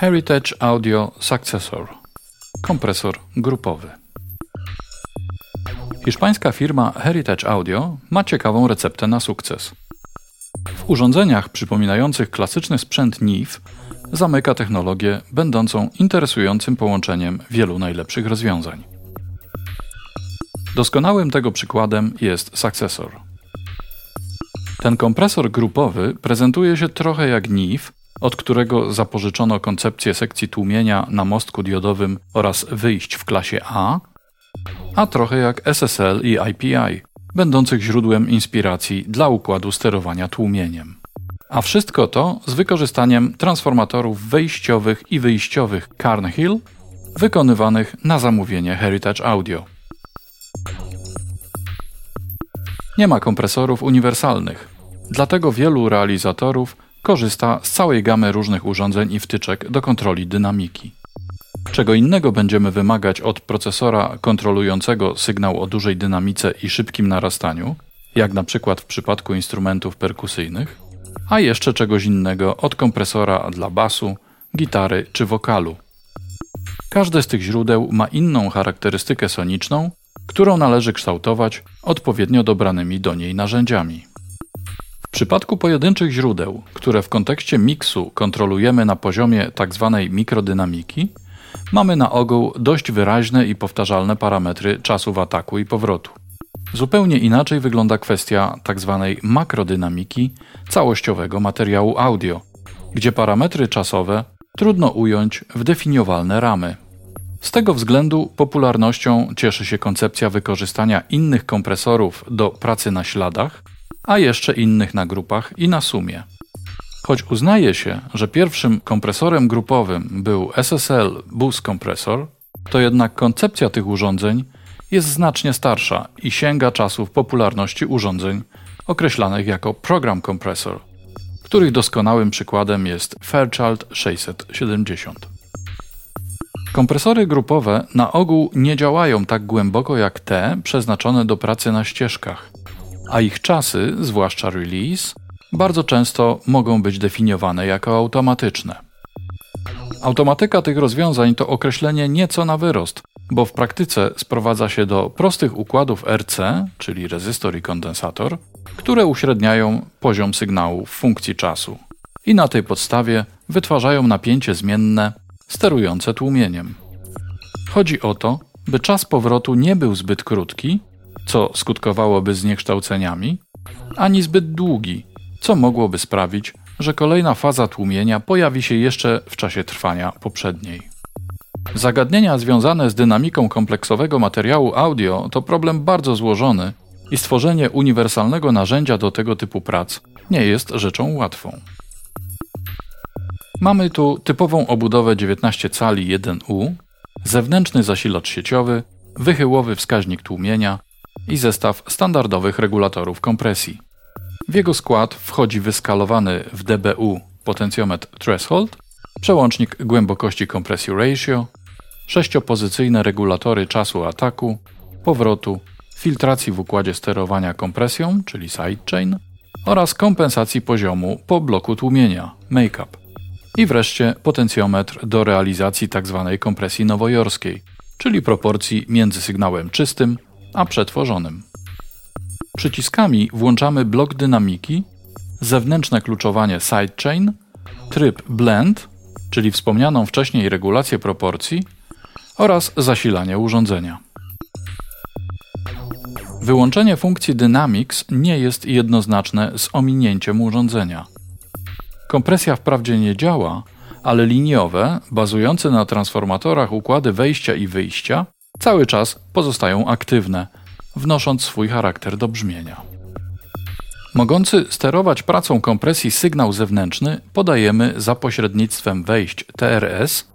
Heritage Audio Successor kompresor grupowy. Hiszpańska firma Heritage Audio ma ciekawą receptę na sukces. W urządzeniach przypominających klasyczny sprzęt NIF zamyka technologię będącą interesującym połączeniem wielu najlepszych rozwiązań. Doskonałym tego przykładem jest Successor. Ten kompresor grupowy prezentuje się trochę jak NIF, od którego zapożyczono koncepcję sekcji tłumienia na mostku diodowym oraz wyjść w klasie A, a trochę jak SSL i IPI, będących źródłem inspiracji dla układu sterowania tłumieniem. A wszystko to z wykorzystaniem transformatorów wejściowych i wyjściowych Carnhill, wykonywanych na zamówienie Heritage Audio. Nie ma kompresorów uniwersalnych, dlatego wielu realizatorów korzysta z całej gamy różnych urządzeń i wtyczek do kontroli dynamiki. Czego innego będziemy wymagać od procesora kontrolującego sygnał o dużej dynamice i szybkim narastaniu, jak na przykład w przypadku instrumentów perkusyjnych, a jeszcze czegoś innego od kompresora dla basu, gitary czy wokalu. Każde z tych źródeł ma inną charakterystykę soniczną, którą należy kształtować odpowiednio dobranymi do niej narzędziami. W przypadku pojedynczych źródeł, które w kontekście miksu kontrolujemy na poziomie tzw. Tak mikrodynamiki, mamy na ogół dość wyraźne i powtarzalne parametry czasów ataku i powrotu. Zupełnie inaczej wygląda kwestia tzw. Tak makrodynamiki całościowego materiału audio, gdzie parametry czasowe trudno ująć w definiowalne ramy. Z tego względu popularnością cieszy się koncepcja wykorzystania innych kompresorów do pracy na śladach, a jeszcze innych na grupach i na sumie. Choć uznaje się, że pierwszym kompresorem grupowym był SSL Bus Kompresor, to jednak koncepcja tych urządzeń jest znacznie starsza i sięga czasów popularności urządzeń określanych jako Program Kompresor, których doskonałym przykładem jest Fairchild 670. Kompresory grupowe na ogół nie działają tak głęboko jak te przeznaczone do pracy na ścieżkach, a ich czasy, zwłaszcza release, bardzo często mogą być definiowane jako automatyczne. Automatyka tych rozwiązań to określenie nieco na wyrost, bo w praktyce sprowadza się do prostych układów RC, czyli rezystor i kondensator, które uśredniają poziom sygnału w funkcji czasu i na tej podstawie wytwarzają napięcie zmienne sterujące tłumieniem. Chodzi o to, by czas powrotu nie był zbyt krótki, co skutkowałoby zniekształceniami, ani zbyt długi, co mogłoby sprawić, że kolejna faza tłumienia pojawi się jeszcze w czasie trwania poprzedniej. Zagadnienia związane z dynamiką kompleksowego materiału audio to problem bardzo złożony i stworzenie uniwersalnego narzędzia do tego typu prac nie jest rzeczą łatwą. Mamy tu typową obudowę 19 cali 1U, zewnętrzny zasilacz sieciowy, wychyłowy wskaźnik tłumienia i zestaw standardowych regulatorów kompresji. W jego skład wchodzi wyskalowany w dBu potencjometr threshold, przełącznik głębokości kompresji ratio, sześciopozycyjne regulatory czasu ataku, powrotu, filtracji w układzie sterowania kompresją, czyli sidechain, oraz kompensacji poziomu po bloku tłumienia, makeup. I wreszcie potencjometr do realizacji tzw. Tak kompresji nowojorskiej, czyli proporcji między sygnałem czystym a przetworzonym. Przyciskami włączamy blok dynamiki, zewnętrzne kluczowanie sidechain, tryb blend, czyli wspomnianą wcześniej regulację proporcji oraz zasilanie urządzenia. Wyłączenie funkcji Dynamics nie jest jednoznaczne z ominięciem urządzenia. Kompresja wprawdzie nie działa, ale liniowe, bazujące na transformatorach układy wejścia i wyjścia cały czas pozostają aktywne, wnosząc swój charakter do brzmienia. Mogący sterować pracą kompresji sygnał zewnętrzny podajemy za pośrednictwem wejść TRS,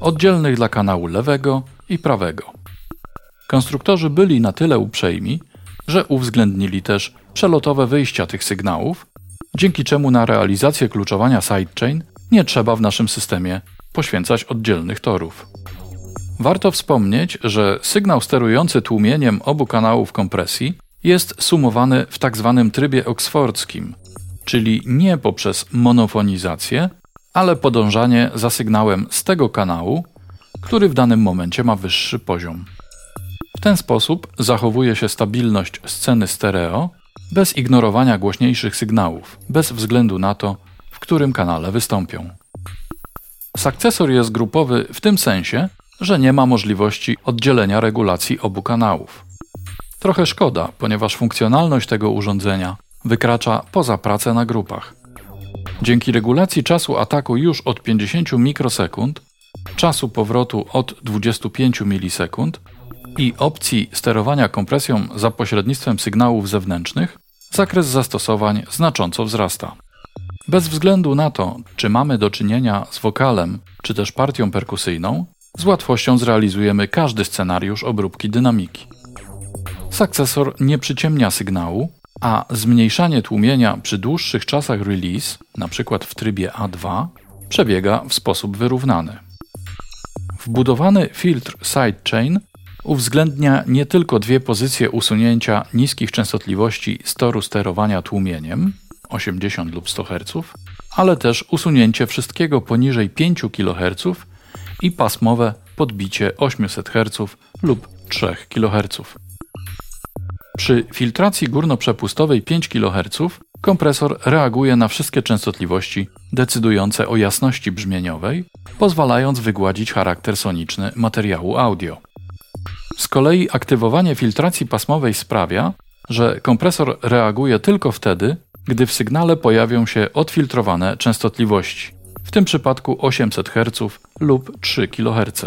oddzielnych dla kanału lewego i prawego. Konstruktorzy byli na tyle uprzejmi, że uwzględnili też przelotowe wyjścia tych sygnałów, dzięki czemu na realizację kluczowania sidechain nie trzeba w naszym systemie poświęcać oddzielnych torów. Warto wspomnieć, że sygnał sterujący tłumieniem obu kanałów kompresji jest sumowany w tzw. Tak trybie oksfordzkim, czyli nie poprzez monofonizację, ale podążanie za sygnałem z tego kanału, który w danym momencie ma wyższy poziom. W ten sposób zachowuje się stabilność sceny stereo bez ignorowania głośniejszych sygnałów, bez względu na to, w którym kanale wystąpią. Sukcesor jest grupowy w tym sensie, że nie ma możliwości oddzielenia regulacji obu kanałów. Trochę szkoda, ponieważ funkcjonalność tego urządzenia wykracza poza pracę na grupach. Dzięki regulacji czasu ataku już od 50 mikrosekund, czasu powrotu od 25 milisekund i opcji sterowania kompresją za pośrednictwem sygnałów zewnętrznych, zakres zastosowań znacząco wzrasta. Bez względu na to, czy mamy do czynienia z wokalem, czy też partią perkusyjną, z łatwością zrealizujemy każdy scenariusz obróbki dynamiki. Sukcesor nie przyciemnia sygnału, a zmniejszanie tłumienia przy dłuższych czasach release, np. w trybie A2, przebiega w sposób wyrównany. Wbudowany filtr sidechain uwzględnia nie tylko dwie pozycje usunięcia niskich częstotliwości z toru sterowania tłumieniem 80 lub 100 Hz, ale też usunięcie wszystkiego poniżej 5 kHz i pasmowe podbicie 800 Hz lub 3 kHz. Przy filtracji górnoprzepustowej 5 kHz kompresor reaguje na wszystkie częstotliwości decydujące o jasności brzmieniowej, pozwalając wygładzić charakter soniczny materiału audio. Z kolei aktywowanie filtracji pasmowej sprawia, że kompresor reaguje tylko wtedy, gdy w sygnale pojawią się odfiltrowane częstotliwości, w tym przypadku 800 Hz lub 3 kHz.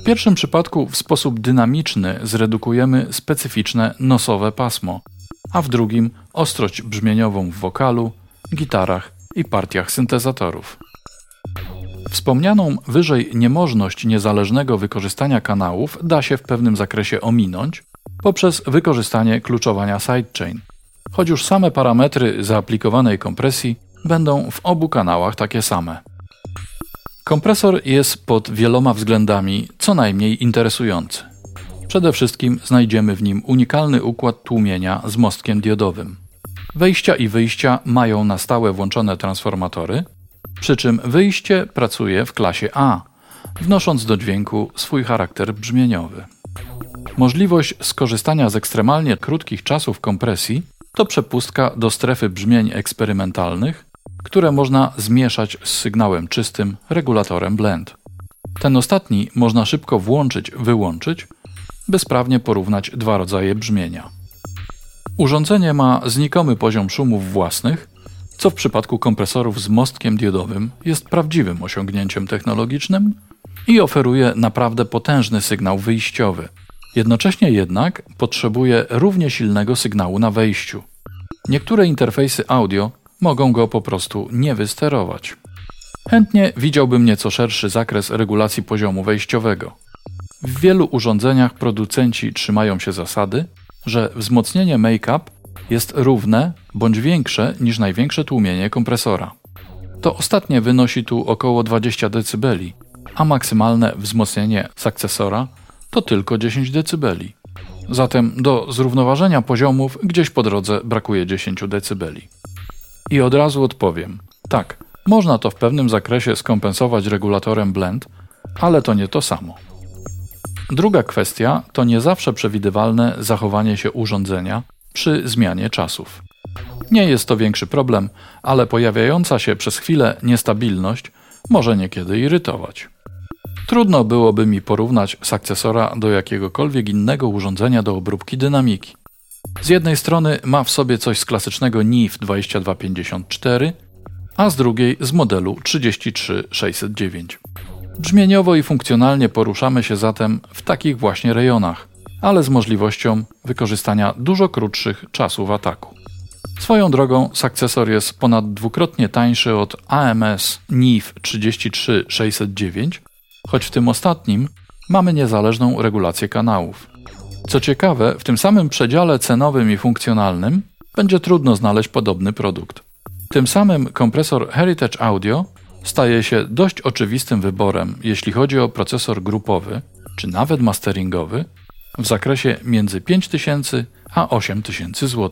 W pierwszym przypadku w sposób dynamiczny zredukujemy specyficzne nosowe pasmo, a w drugim ostrość brzmieniową w wokalu, gitarach i partiach syntezatorów. Wspomnianą wyżej niemożność niezależnego wykorzystania kanałów da się w pewnym zakresie ominąć poprzez wykorzystanie kluczowania sidechain, choć już same parametry zaaplikowanej kompresji będą w obu kanałach takie same. Kompresor jest pod wieloma względami co najmniej interesujący. Przede wszystkim znajdziemy w nim unikalny układ tłumienia z mostkiem diodowym. Wejścia i wyjścia mają na stałe włączone transformatory, przy czym wyjście pracuje w klasie A, wnosząc do dźwięku swój charakter brzmieniowy. Możliwość skorzystania z ekstremalnie krótkich czasów kompresji to przepustka do strefy brzmień eksperymentalnych, które można zmieszać z sygnałem czystym regulatorem blend. Ten ostatni można szybko włączyć, wyłączyć, by sprawnie porównać dwa rodzaje brzmienia. Urządzenie ma znikomy poziom szumów własnych, co w przypadku kompresorów z mostkiem diodowym jest prawdziwym osiągnięciem technologicznym i oferuje naprawdę potężny sygnał wyjściowy. Jednocześnie jednak potrzebuje równie silnego sygnału na wejściu. Niektóre interfejsy audio mogą go po prostu nie wysterować. Chętnie widziałbym nieco szerszy zakres regulacji poziomu wejściowego. W wielu urządzeniach producenci trzymają się zasady, że wzmocnienie make-up jest równe bądź większe niż największe tłumienie kompresora. To ostatnie wynosi tu około 20 dB, a maksymalne wzmocnienie sukcesora to tylko 10 dB. Zatem do zrównoważenia poziomów gdzieś po drodze brakuje 10 dB. I od razu odpowiem: tak, można to w pewnym zakresie skompensować regulatorem blend, ale to nie to samo. Druga kwestia to nie zawsze przewidywalne zachowanie się urządzenia przy zmianie czasów. Nie jest to większy problem, ale pojawiająca się przez chwilę niestabilność może niekiedy irytować. Trudno byłoby mi porównać sukcesora do jakiegokolwiek innego urządzenia do obróbki dynamiki. Z jednej strony ma w sobie coś z klasycznego NIF 2254, a z drugiej z modelu 33609. Brzmieniowo i funkcjonalnie poruszamy się zatem w takich właśnie rejonach, ale z możliwością wykorzystania dużo krótszych czasów ataku. Swoją drogą sukcesor jest ponad dwukrotnie tańszy od AMS NIF 33609, choć w tym ostatnim mamy niezależną regulację kanałów. Co ciekawe, w tym samym przedziale cenowym i funkcjonalnym będzie trudno znaleźć podobny produkt. Tym samym kompresor Heritage Audio staje się dość oczywistym wyborem, jeśli chodzi o procesor grupowy czy nawet masteringowy w zakresie między 5000 a 8000 zł.